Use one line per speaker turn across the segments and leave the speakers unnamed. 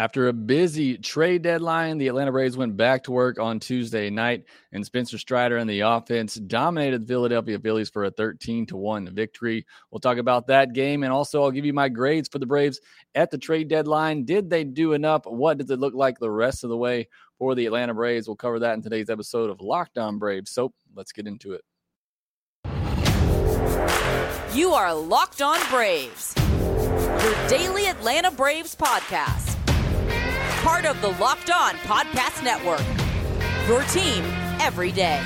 After a busy trade deadline, the Atlanta Braves went back to work on Tuesday night, and Spencer Strider and the offense dominated the Philadelphia Phillies for a 13 to 1 victory. We'll talk about that game, and also I'll give you my grades for the Braves at the trade deadline. Did they do enough? What does it look like the rest of the way for the Atlanta Braves? We'll cover that in today's episode of Locked On Braves. So let's get into it.
You are Locked On Braves, your daily Atlanta Braves podcast part of the Locked On Podcast Network. Your team every day.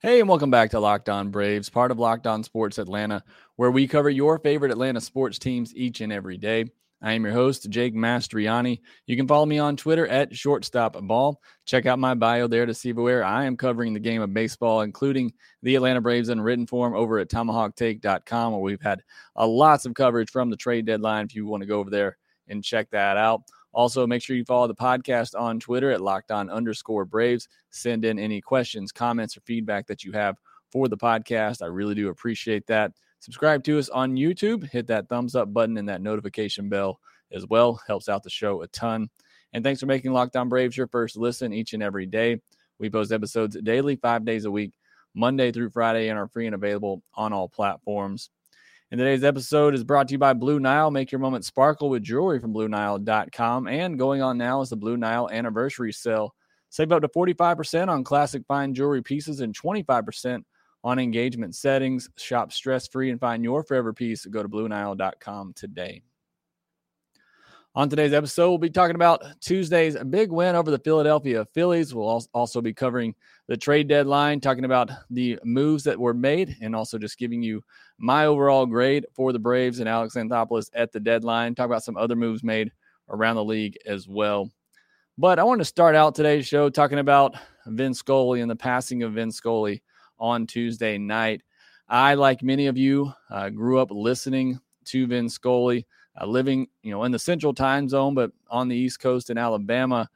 Hey, and welcome back to Locked On Braves, part of Locked On Sports Atlanta, where we cover your favorite Atlanta sports teams each and every day. I am your host, Jake Mastriani. You can follow me on Twitter at Shortstop Ball. Check out my bio there to see where I am covering the game of baseball, including the Atlanta Braves in written form over at tomahawktake.com, where we've had uh, lots of coverage from the trade deadline. If you want to go over there and check that out. Also, make sure you follow the podcast on Twitter at locked on underscore Braves. Send in any questions, comments, or feedback that you have for the podcast. I really do appreciate that. Subscribe to us on YouTube. Hit that thumbs up button and that notification bell as well. Helps out the show a ton. And thanks for making Locked On Braves your first listen each and every day. We post episodes daily, five days a week, Monday through Friday, and are free and available on all platforms. And today's episode is brought to you by Blue Nile. Make your moment sparkle with jewelry from BlueNile.com. And going on now is the Blue Nile anniversary sale. Save up to 45% on classic fine jewelry pieces and 25% on engagement settings. Shop stress free and find your forever piece. Go to BlueNile.com today. On today's episode, we'll be talking about Tuesday's big win over the Philadelphia Phillies. We'll also be covering the trade deadline, talking about the moves that were made, and also just giving you my overall grade for the Braves and Alex Anthopoulos at the deadline. Talk about some other moves made around the league as well. But I want to start out today's show talking about Vin Scully and the passing of Vin Scully on Tuesday night. I, like many of you, uh, grew up listening to Vin Scully, uh, living, you know, in the Central Time Zone, but on the East Coast in Alabama.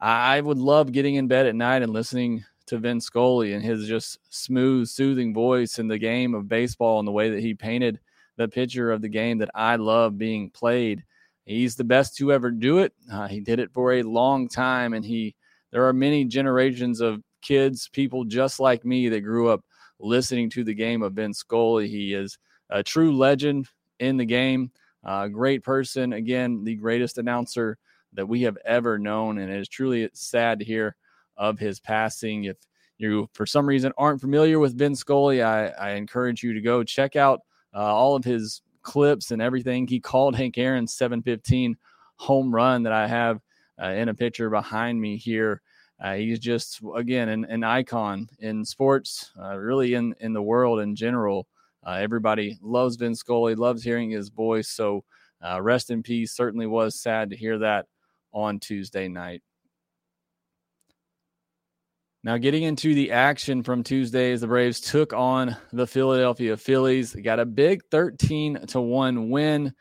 I would love getting in bed at night and listening to Vin Scully and his just smooth, soothing voice in the game of baseball and the way that he painted the picture of the game that I love being played. He's the best to ever do it. Uh, he did it for a long time, and he there are many generations of kids, people just like me that grew up listening to the game of Vin Scully. He is a true legend in the game, a great person. Again, the greatest announcer that we have ever known. And it is truly sad to hear of his passing. If you, for some reason, aren't familiar with Vin Scully, I, I encourage you to go check out uh, all of his clips and everything. He called Hank Aaron's 715 home run that I have uh, in a picture behind me here. Uh, he's just again an, an icon in sports, uh, really in in the world in general. Uh, everybody loves Vin Scully, loves hearing his voice. So uh, rest in peace. Certainly was sad to hear that on Tuesday night. Now, getting into the action from Tuesday as the Braves took on the Philadelphia Phillies, they got a big 13 to 1 win.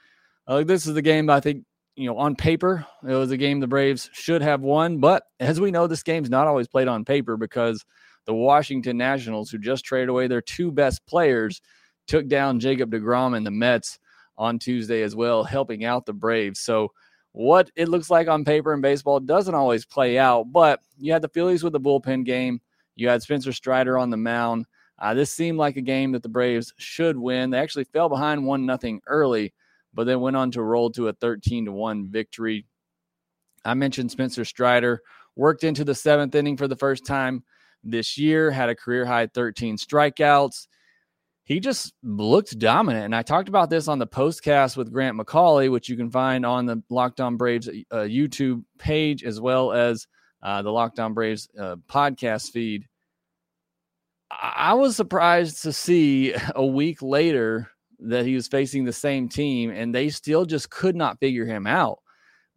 Uh, this is the game I think you know, on paper, it was a game the Braves should have won. But as we know, this game's not always played on paper because the Washington Nationals, who just traded away their two best players, took down Jacob DeGrom and the Mets on Tuesday as well, helping out the Braves. So, what it looks like on paper in baseball doesn't always play out. But you had the Phillies with the bullpen game, you had Spencer Strider on the mound. Uh, this seemed like a game that the Braves should win. They actually fell behind one nothing early but then went on to roll to a 13 to 1 victory. I mentioned Spencer Strider worked into the seventh inning for the first time this year, had a career high 13 strikeouts. He just looked dominant. And I talked about this on the postcast with Grant McAuley, which you can find on the Locked On Braves uh, YouTube page as well as uh, the Locked On Braves uh, podcast feed. I was surprised to see a week later that he was facing the same team and they still just could not figure him out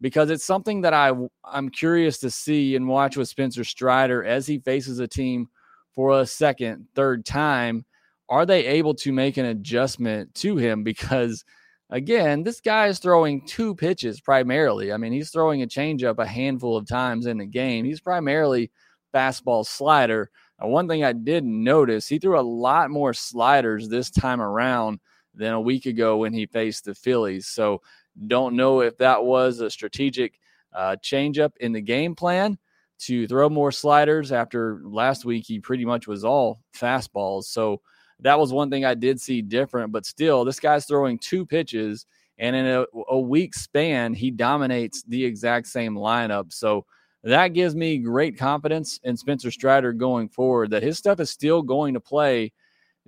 because it's something that I I'm curious to see and watch with Spencer Strider as he faces a team for a second, third time. Are they able to make an adjustment to him? Because again, this guy is throwing two pitches primarily. I mean, he's throwing a changeup a handful of times in the game. He's primarily fastball slider. Now, one thing I did notice, he threw a lot more sliders this time around than a week ago when he faced the Phillies. So don't know if that was a strategic uh, changeup in the game plan to throw more sliders after last week he pretty much was all fastballs. So that was one thing I did see different, but still this guy's throwing two pitches and in a, a week span he dominates the exact same lineup. So that gives me great confidence in Spencer Strider going forward that his stuff is still going to play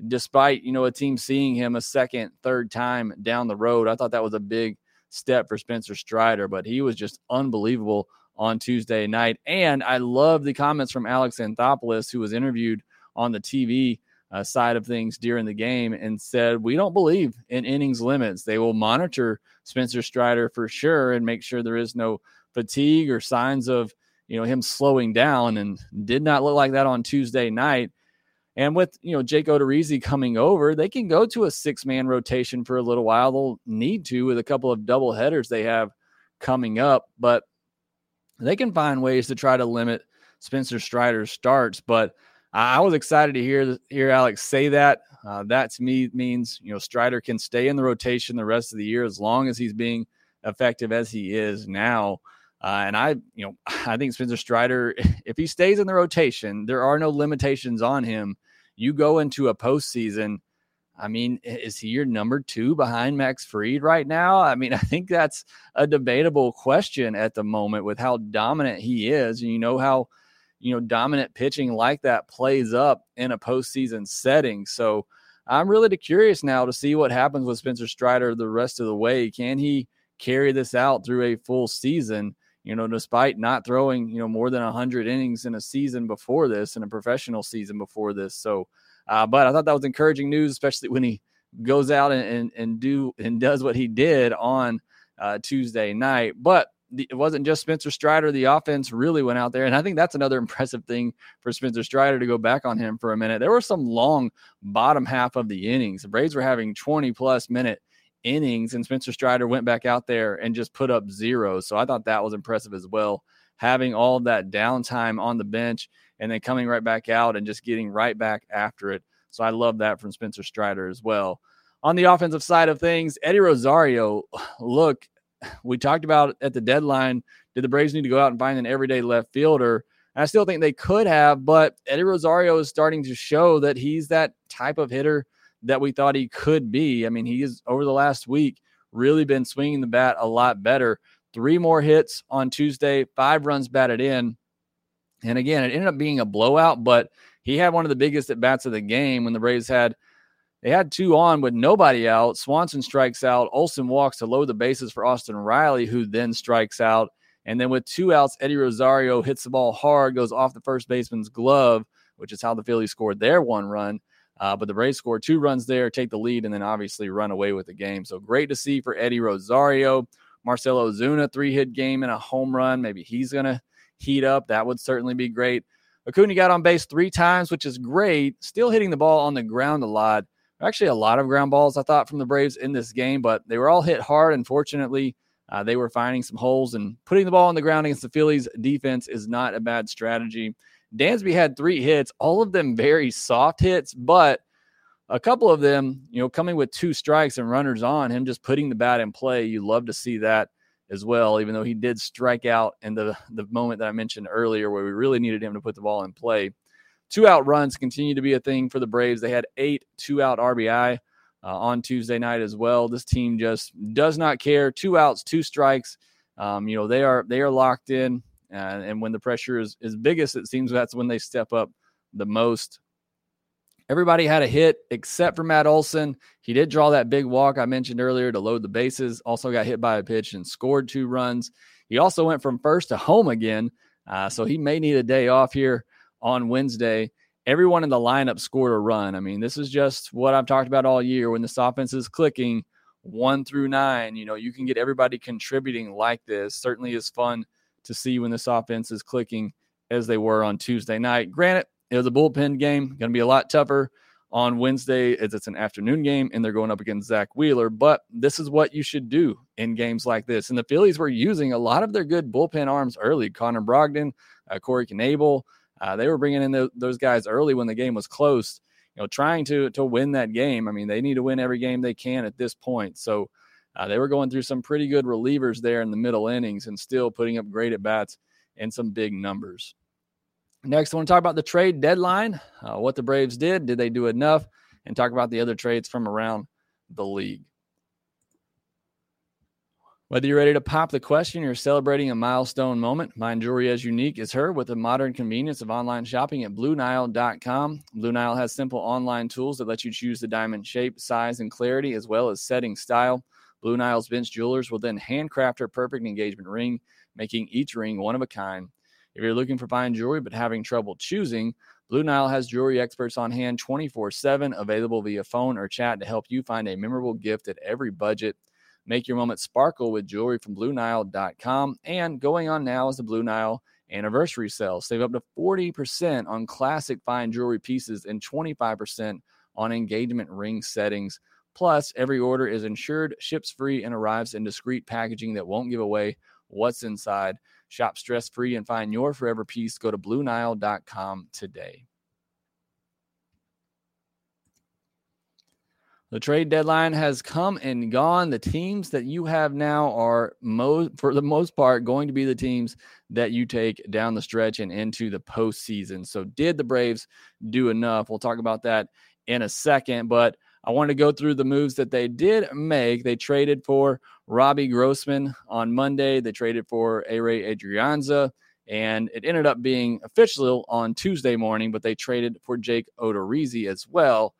despite, you know, a team seeing him a second, third time down the road. I thought that was a big step for Spencer Strider, but he was just unbelievable on Tuesday night. And I love the comments from Alex Anthopoulos, who was interviewed on the TV uh, side of things during the game and said, We don't believe in innings limits. They will monitor Spencer Strider for sure and make sure there is no fatigue or signs of you know him slowing down and did not look like that on Tuesday night. And with you know Jake Odorizzi coming over, they can go to a six man rotation for a little while. They'll need to with a couple of double headers they have coming up, but they can find ways to try to limit Spencer Strider's starts. But I was excited to hear hear Alex say that. Uh, that to me means you know Strider can stay in the rotation the rest of the year as long as he's being effective as he is now. Uh, and I, you know, I think Spencer Strider, if he stays in the rotation, there are no limitations on him. You go into a postseason. I mean, is he your number two behind Max Fried right now? I mean, I think that's a debatable question at the moment with how dominant he is. And you know how, you know, dominant pitching like that plays up in a postseason setting. So I'm really curious now to see what happens with Spencer Strider the rest of the way. Can he carry this out through a full season? You know, despite not throwing, you know, more than 100 innings in a season before this, in a professional season before this. So, uh, but I thought that was encouraging news, especially when he goes out and, and, and do and does what he did on uh, Tuesday night. But the, it wasn't just Spencer Strider. The offense really went out there. And I think that's another impressive thing for Spencer Strider to go back on him for a minute. There were some long bottom half of the innings. The Braves were having 20 plus minute innings, and Spencer Strider went back out there and just put up zero. So I thought that was impressive as well. Having all that downtime on the bench and then coming right back out and just getting right back after it. So I love that from Spencer Strider as well. On the offensive side of things, Eddie Rosario, look, we talked about at the deadline, did the Braves need to go out and find an everyday left fielder? I still think they could have, but Eddie Rosario is starting to show that he's that type of hitter that we thought he could be. I mean, he is over the last week really been swinging the bat a lot better. Three more hits on Tuesday, five runs batted in. And again, it ended up being a blowout, but he had one of the biggest at bats of the game when the Braves had they had two on with nobody out. Swanson strikes out. Olson walks to load the bases for Austin Riley, who then strikes out. And then with two outs, Eddie Rosario hits the ball hard, goes off the first baseman's glove, which is how the Phillies scored their one run. Uh, but the Braves scored two runs there, take the lead, and then obviously run away with the game. So great to see for Eddie Rosario. Marcell Ozuna, three hit game and a home run. Maybe he's going to heat up. That would certainly be great. Acuna got on base three times, which is great. Still hitting the ball on the ground a lot. Actually, a lot of ground balls, I thought, from the Braves in this game, but they were all hit hard. Unfortunately, uh, they were finding some holes and putting the ball on the ground against the Phillies defense is not a bad strategy. Dansby had three hits, all of them very soft hits, but a couple of them, you know, coming with two strikes and runners on, him just putting the bat in play. You love to see that as well, even though he did strike out in the, the moment that I mentioned earlier where we really needed him to put the ball in play. Two out runs continue to be a thing for the Braves. They had eight two out RBI uh, on Tuesday night as well. This team just does not care. Two outs, two strikes. Um, you know, they are they are locked in. Uh, and when the pressure is, is biggest, it seems that's when they step up the most. Everybody had a hit except for Matt Olson. He did draw that big walk I mentioned earlier to load the bases. Also got hit by a pitch and scored two runs. He also went from first to home again. Uh, so he may need a day off here on Wednesday. Everyone in the lineup scored a run. I mean, this is just what I've talked about all year. When this offense is clicking one through nine, you know, you can get everybody contributing like this. Certainly is fun to see when this offense is clicking as they were on Tuesday night. Granted, it was a bullpen game, going to be a lot tougher on Wednesday as it's an afternoon game and they're going up against Zack Wheeler. But this is what you should do in games like this. And the Phillies were using a lot of their good bullpen arms early. Connor Brogdon, uh, Corey Knebel, Uh, they were bringing in the, those guys early when the game was close, you know, trying to to win that game. I mean, they need to win every game they can at this point. So uh, they were going through some pretty good relievers there in the middle innings and still putting up great at bats and some big numbers. Next, I want to talk about the trade deadline, uh, what the Braves did. Did they do enough? And talk about the other trades from around the league. Whether you're ready to pop the question or celebrating a milestone moment, find jewelry as unique as her with the modern convenience of online shopping at BlueNile.com. Blue Nile has simple online tools that let you choose the diamond shape, size, and clarity, as well as setting style. Blue Nile's bench jewelers will then handcraft her perfect engagement ring, making each ring one of a kind. If you're looking for fine jewelry but having trouble choosing, Blue Nile has jewelry experts on hand 24 7, available via phone or chat to help you find a memorable gift at every budget. Make your moment sparkle with jewelry from BlueNile.com. And going on now is the Blue Nile anniversary sale. Save up to 40% on classic fine jewelry pieces and 25% on engagement ring settings. Plus, every order is insured, ships free, and arrives in discreet packaging that won't give away what's inside. Shop stress free and find your forever piece. Go to BlueNile.com today. The trade deadline has come and gone. The teams that you have now are, mo- for the most part, going to be the teams that you take down the stretch and into the postseason. So, did the Braves do enough? We'll talk about that in a second. But I want to go through the moves that they did make. They traded for Robbie Grossman on Monday. They traded for Ehire Adrianza, and it ended up being official on Tuesday morning. But they traded for Jake Odorizzi as well.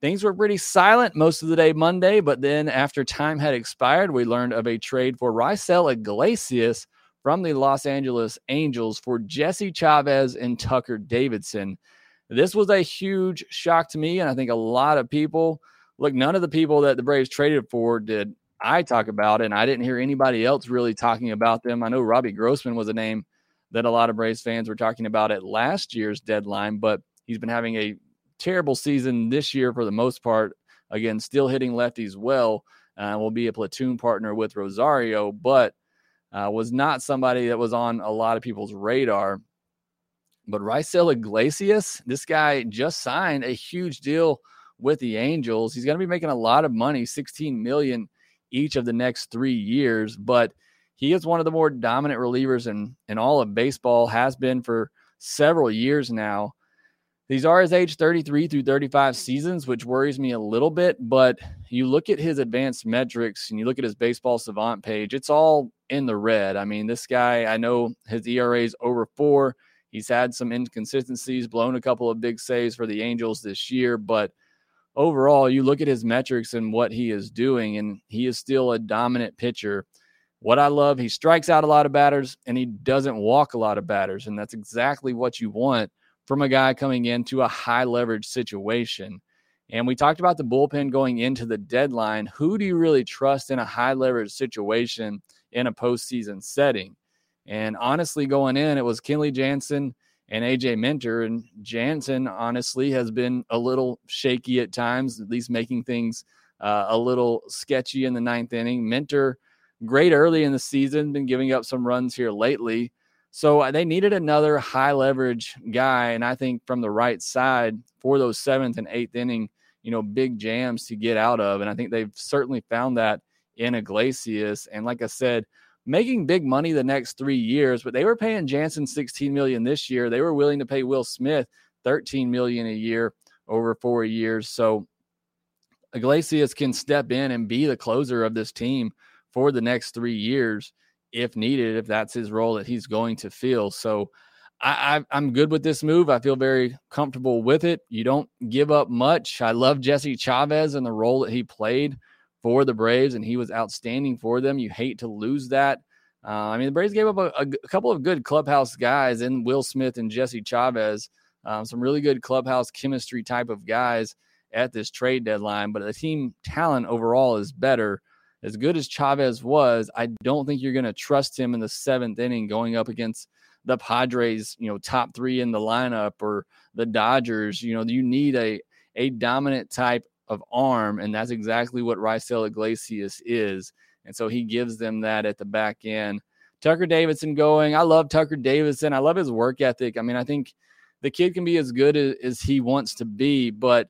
Things were pretty silent most of the day Monday, but then after time had expired, we learned of a trade for Raisel Iglesias from the Los Angeles Angels for Jesse Chavez and Tucker Davidson. This was a huge shock to me, and I think a lot of people. Look, none of the people that the Braves traded for did I talk about, and I didn't hear anybody else really talking about them. I know Robbie Grossman was a name that a lot of Braves fans were talking about at last year's deadline, but he's been having a terrible season this year for the most part. Again, still hitting lefties well. Uh, will be a platoon partner with Rosario, but uh, was not somebody that was on a lot of people's radar. But Raisel Iglesias, this guy just signed a huge deal with the Angels. He's going to be making a lot of money, 16 million each of the next three years. But he is one of the more dominant relievers in, in all of baseball, has been for several years now. These are his age 33 through 35 seasons, which worries me a little bit. But you look at his advanced metrics and you look at his baseball savant page, it's all in the red. I mean, this guy, I know his ERA is over four. He's had some inconsistencies, blown a couple of big saves for the Angels this year. But overall, you look at his metrics and what he is doing, and he is still a dominant pitcher. What I love, he strikes out a lot of batters and he doesn't walk a lot of batters. And that's exactly what you want from a guy coming into a high leverage situation. And we talked about the bullpen going into the deadline. Who do you really trust in a high leverage situation in a postseason setting? And honestly, going in, it was Kenley Jansen and AJ Minter. And Jansen, honestly, has been a little shaky at times, at least making things uh, a little sketchy in the ninth inning. Minter, great early in the season, been giving up some runs here lately. So uh, they needed another high leverage guy, and I think from the right side for those seventh and eighth inning, you know, big jams to get out of, and I think they've certainly found that in Iglesias. And like I said, making big money the next three years, but they were paying Jansen 16 million this year. They were willing to pay Will Smith 13 million a year over four years. So Iglesias can step in and be the closer of this team for the next three years if needed, if that's his role that he's going to fill. So I, am good with this move. I feel very comfortable with it. You don't give up much. I love Jesse Chavez and the role that he played for the Braves, and he was outstanding for them. You hate to lose that. Uh, I mean, the Braves gave up a, a, couple of good clubhouse guys in Will Smith and Jesse Chavez, um, some really good clubhouse chemistry type of guys at this trade deadline. But the team talent overall is better as good as Chavez was, I don't think you're going to trust him in the seventh inning going up against the Padres, you know, top three in the lineup or the Dodgers. You know, you need a a dominant type of arm, and that's exactly what Raisel Iglesias is. And so he gives them that at the back end Tucker Davidson going. I love Tucker Davidson. I love his work ethic. I mean, I think the kid can be as good as, as he wants to be, but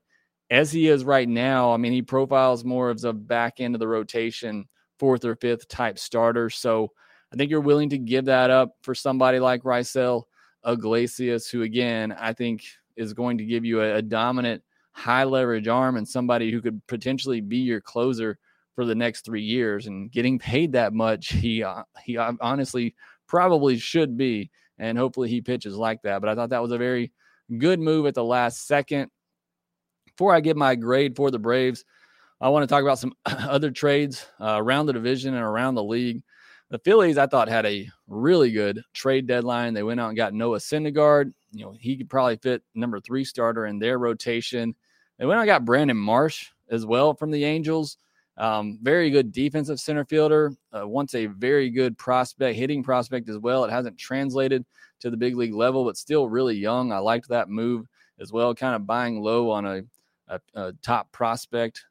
as he is right now, I mean, he profiles more of the back end of the rotation, fourth or fifth type starter. So I think you're willing to give that up for somebody like Raisel Iglesias, who again, I think is going to give you a, a dominant high leverage arm and somebody who could potentially be your closer for the next three years. And getting paid that much, he uh, he honestly probably should be, and hopefully he pitches like that. But I thought that was a very good move at the last second. Before I give my grade for the Braves, I want to talk about some other trades uh, around the division and around the league. The Phillies, I thought, had a really good trade deadline. They went out and got Noah Syndergaard. You know, he could probably fit number three starter in their rotation. They went out and got Brandon Marsh as well from the Angels. Um, very good defensive center fielder. Uh, once a very good prospect, hitting prospect as well. It hasn't translated to the big league level, but still really young. I liked that move as well, kind of buying low on a, a, a top prospect.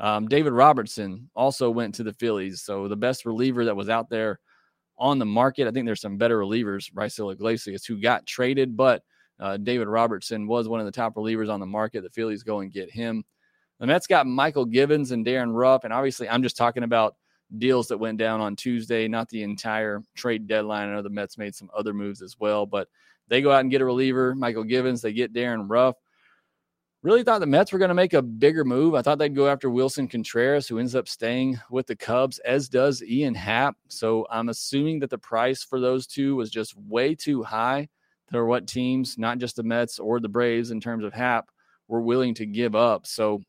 Um, David Robertson also went to the Phillies. So the best reliever that was out there on the market. I think there's some better relievers, Raisel Iglesias, who got traded, but uh, David Robertson was one of the top relievers on the market. The Phillies go and get him. The Mets got Mychal Givens and Darin Ruf. And obviously, I'm just talking about deals that went down on Tuesday, not the entire trade deadline. I know the Mets made some other moves as well, but they go out and get a reliever, Mychal Givens. They get Darin Ruf. Really thought the Mets were going to make a bigger move. I thought they'd go after Willson Contreras, who ends up staying with the Cubs, as does Ian Happ. So I'm assuming that the price for those two was just way too high for what teams, not just the Mets or the Braves, in terms of Happ, were willing to give up. So,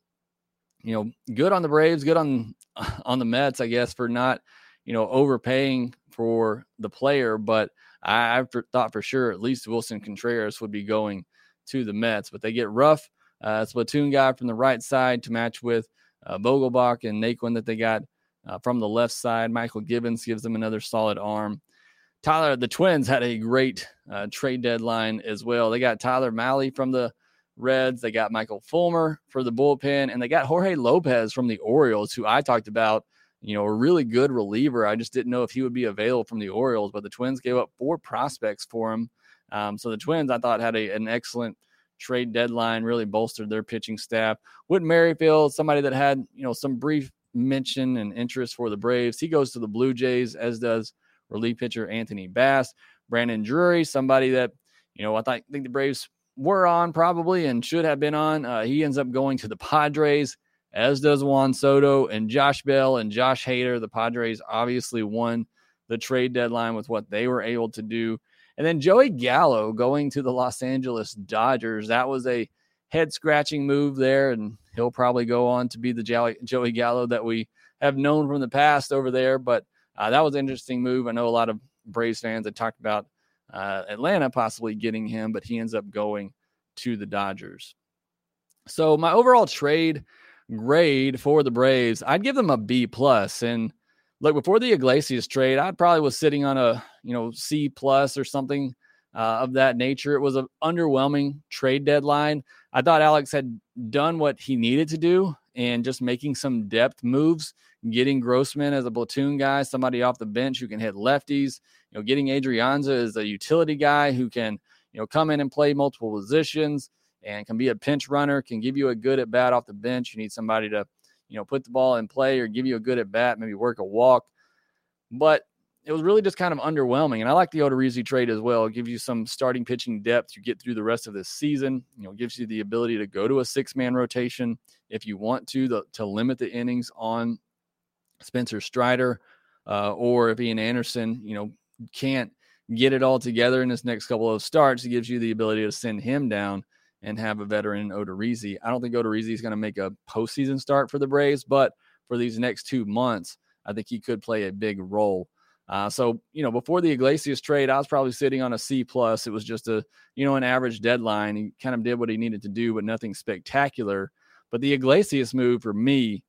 you know, good on the Braves, good on on the Mets, I guess, for not, you know, overpaying for the player. But I, I thought for sure at least Willson Contreras would be going to the Mets. But they get Ruf uh, platoon guy from the right side to match with uh, Vogelbach and Naquin that they got uh, from the left side. Mychal Givens gives them another solid arm. Tyler, the Twins had a great uh, trade deadline as well. They got Tyler Mahle from the Reds. They got Michael Fulmer for the bullpen, and they got Jorge Lopez from the Orioles, who I talked about. You know, a really good reliever. I just didn't know if he would be available from the Orioles, but the Twins gave up four prospects for him. Um, so the Twins, I thought, had a, an excellent trade deadline, really bolstered their pitching staff. Whit Merrifield, somebody that had, you know, some brief mention and interest for the Braves. He goes to the Blue Jays, as does relief pitcher Anthony Bass. Brandon Drury, somebody that, you know, I think, think the Braves were on probably and should have been on. Uh, he ends up going to the Padres, as does Juan Soto and Josh Bell and Josh Hader. The Padres obviously won the trade deadline with what they were able to do. And then Joey Gallo going to the Los Angeles Dodgers. That was a head scratching move there. And he'll probably go on to be the Joey Gallo that we have known from the past over there. But uh, that was an interesting move. I know a lot of Braves fans had talked about uh, Atlanta possibly getting him, but he ends up going to the Dodgers. So my overall trade grade for the Braves, I'd give them a B plus. And look before the Iglesias trade, I probably was sitting on a you know C plus or something uh, of that nature. It was an underwhelming trade deadline. I thought Alex had done what he needed to do and just making some depth moves, getting Grossman as a platoon guy, somebody off the bench who can hit lefties. You know, getting Adrianza as a utility guy who can you know come in and play multiple positions and can be a pinch runner, can give you a good at bat off the bench. You need somebody to you know, put the ball in play or give you a good at bat, maybe work a walk. But it was really just kind of underwhelming. And I like the Odorizzi trade as well. It gives you some starting pitching depth. You get through the rest of this season. You know, gives you the ability to go to a six man rotation if you want to, the, to limit the innings on Spencer Strider, uh, or if Ian Anderson, you know, can't get it all together in this next couple of starts, it gives you the ability to send him down and have a veteran Odorizzi. I don't think Odorizzi is going to make a postseason start for the Braves, but for these next two months, I think he could play a big role. Uh, so you know, before the Iglesias trade, I was probably sitting on a C plus. It was just a you know an average deadline. He kind of did what he needed to do, but nothing spectacular. But the Iglesias move for me,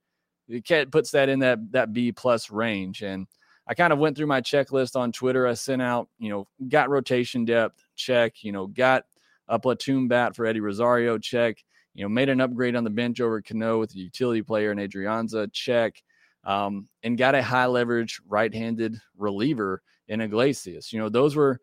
it puts that in that that B plus range. And I kind of went through my checklist on Twitter. I sent out, you know, got rotation depth check, you know, got a platoon bat for Eddie Rosario, check. You know, made an upgrade on the bench over Cano with a utility player and Adrianza, check. Um, and got a high leverage right handed reliever in Iglesias. You know, those were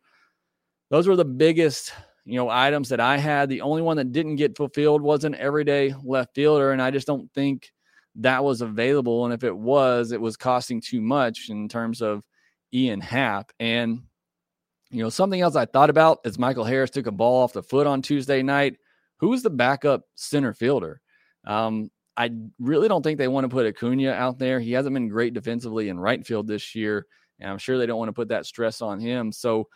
those were the biggest you know items that I had. The only one that didn't get fulfilled was an everyday left fielder, and I just don't think that was available. And if it was, it was costing too much in terms of Ian Happ. And you know, something else I thought about is Michael Harris took a ball off the foot on Tuesday night. Who was the backup center fielder? Um, I really don't think they want to put Acuna out there. He hasn't been great defensively in right field this year, and I'm sure they don't want to put that stress on him. So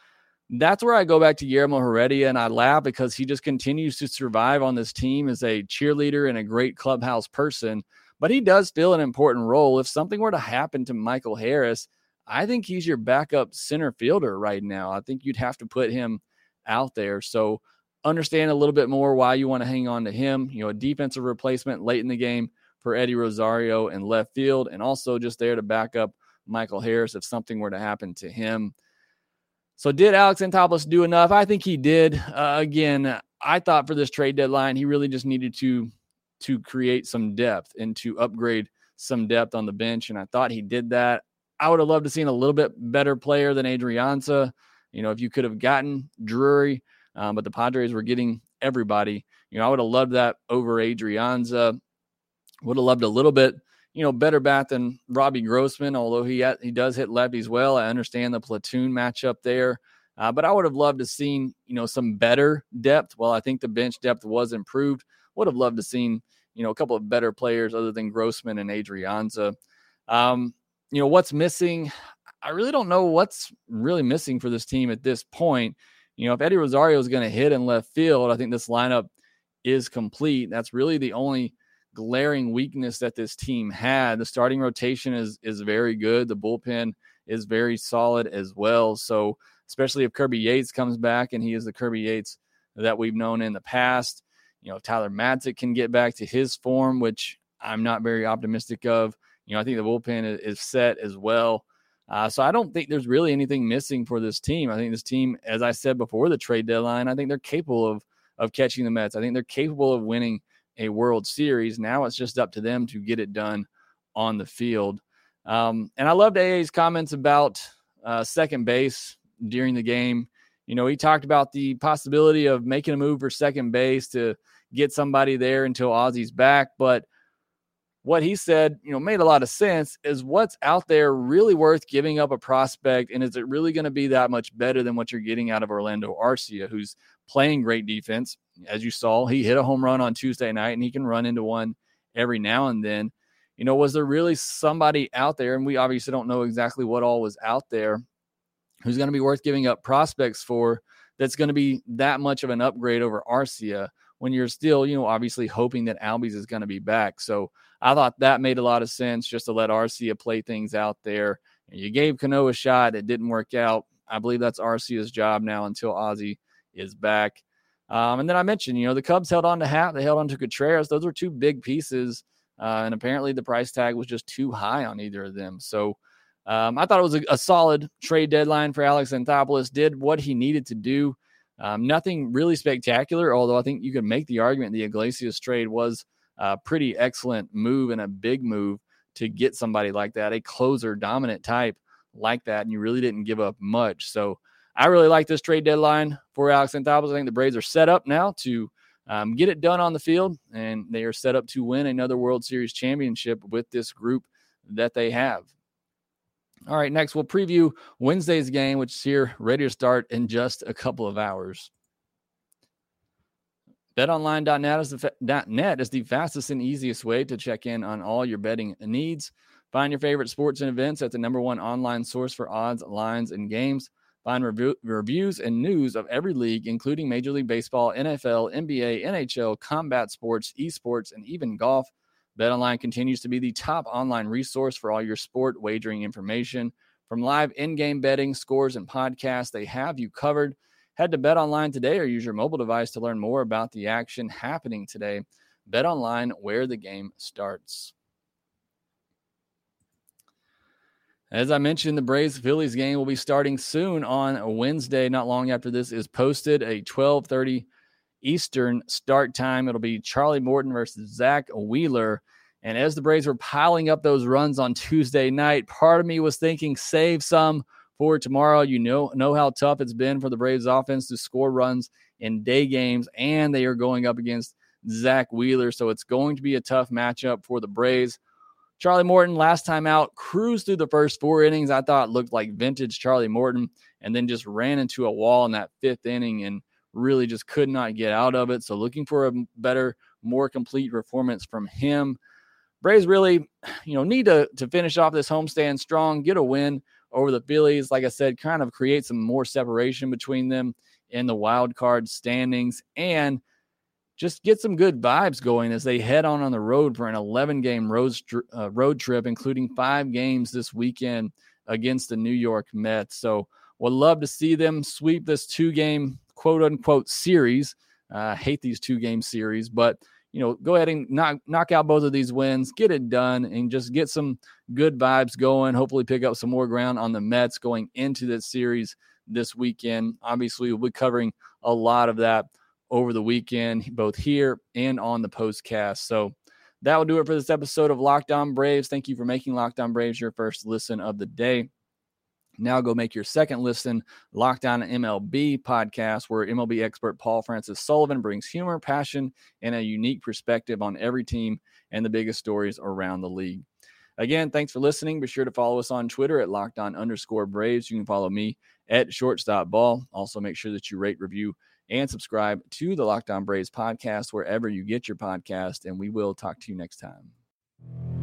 that's where I go back to Guillermo Heredia, and I laugh because he just continues to survive on this team as a cheerleader and a great clubhouse person. But he does fill an important role. If something were to happen to Michael Harris, I think he's your backup center fielder right now. I think you'd have to put him out there. So understand a little bit more why you want to hang on to him. You know, a defensive replacement late in the game for Eddie Rosario in left field, and also just there to back up Michael Harris if something were to happen to him. So, did Alex Anthopoulos do enough? I think he did. Uh, again, I thought for this trade deadline, he really just needed to to create some depth and to upgrade some depth on the bench, and I thought he did that. I would have loved to seen a little bit better player than Adrianza. You know, if you could have gotten Drury, um, but the Padres were getting everybody. You know, I would have loved that over Adrianza. Would have loved a little bit, you know, better bat than Robbie Grossman, although he he does hit lefties well. I understand the platoon matchup there, uh, but I would have loved to seen you know some better depth. Well, I think the bench depth was improved. Would have loved to seen you know a couple of better players other than Grossman and Adrianza. Um, you know what's missing? I really don't know what's really missing for this team at this point. You know, if Eddie Rosario is going to hit in left field, I think this lineup is complete. That's really the only glaring weakness that this team had. The starting rotation is is very good. The bullpen is very solid as well. So, especially if Kirby Yates comes back and he is the Kirby Yates that we've known in the past, you know, Tyler Matzek can get back to his form, which I'm not very optimistic of. You know, I think the bullpen is set as well. Uh, so I don't think there's really anything missing for this team. I think this team, as I said before the trade deadline, I think they're capable of of catching the Mets. I think they're capable of winning a World Series. Now it's just up to them to get it done on the field. Um, and I loved AA's comments about uh, second base during the game. You know, he talked about the possibility of making a move for second base to get somebody there until Ozzie's back, but what he said, you know, made a lot of sense is what's out there really worth giving up a prospect and is it really going to be that much better than what you're getting out of Orlando Arcia who's playing great defense. As you saw, he hit a home run on Tuesday night and he can run into one every now and then. You know, was there really somebody out there and we obviously don't know exactly what all was out there who's going to be worth giving up prospects for that's going to be that much of an upgrade over Arcia when you're still, you know, obviously hoping that Albies is going to be back. So I thought that made a lot of sense just to let Arcia play things out there. You gave Cano a shot. It didn't work out. I believe that's Arcia's job now until Ozzie is back. Um, and then I mentioned, you know, the Cubs held on to Happ. They held on to Contreras. Those were two big pieces. Uh, and apparently the price tag was just too high on either of them. So um, I thought it was a, a, solid trade deadline for Alex Anthopoulos. Did what he needed to do. Um, nothing really spectacular, although I think you could make the argument the Iglesias trade was a pretty excellent move and a big move to get somebody like that, a closer dominant type like that. And you really didn't give up much. So I really like this trade deadline for Alex Anthopoulos. I think the Braves are set up now to um, get it done on the field, and they are set up to win another World Series championship with this group that they have. All right, next we'll preview Wednesday's game, which is here ready to start in just a couple of hours. BetOnline.net is, the, .net is the fastest and easiest way to check in on all your betting needs. Find your favorite sports and events at the number one online source for odds, lines, and games. Find review, reviews and news of every league, including Major League Baseball, NFL, NBA, NHL, combat sports, esports, and even golf. BetOnline continues to be the top online resource for all your sport wagering information. From live in game betting, scores, and podcasts, they have you covered. Head to Bet Online today or use your mobile device to learn more about the action happening today. Bet Online, where the game starts. As I mentioned, the Braves Phillies game will be starting soon on Wednesday. Not long after this is posted, a 12:30 Eastern start time. It'll be Charlie Morton versus Zack Wheeler. And as the Braves were piling up those runs on Tuesday night, part of me was thinking save some tomorrow. You know know how tough it's been for the Braves offense to score runs in day games, and they are going up against Zack Wheeler, so it's going to be a tough matchup for the Braves. Charlie Morton, last time out, cruised through the first four innings. I thought looked like vintage Charlie Morton, and then just ran into a wall in that fifth inning and really just could not get out of it. So, looking for a better, more complete performance from him. Braves really, you know, need to to finish off this homestand strong, get a win over the Phillies. Like I said, kind of create some more separation between them in the wild card standings and just get some good vibes going as they head on on the road for an 11 game road, uh, road trip, including five games this weekend against the New York Mets. So, would love to see them sweep this two game quote unquote series. Uh, I uh, hate these two game series, but you know, go ahead and knock knock out both of these wins, get it done, and just get some good vibes going. Hopefully, pick up some more ground on the Mets going into this series this weekend. Obviously, we'll be covering a lot of that over the weekend, both here and on the postcast. So that will do it for this episode of Locked On Braves. Thank you for making Locked On Braves your first listen of the day. Now go make your second listen, Locked On MLB podcast, where MLB expert Paul Francis Sullivan brings humor, passion, and a unique perspective on every team and the biggest stories around the league. Again, thanks for listening. Be sure to follow us on Twitter at locked on underscore Braves. You can follow me at shortstop ball. Also, make sure that you rate, review, and subscribe to the Locked On Braves podcast wherever you get your podcast. And we will talk to you next time.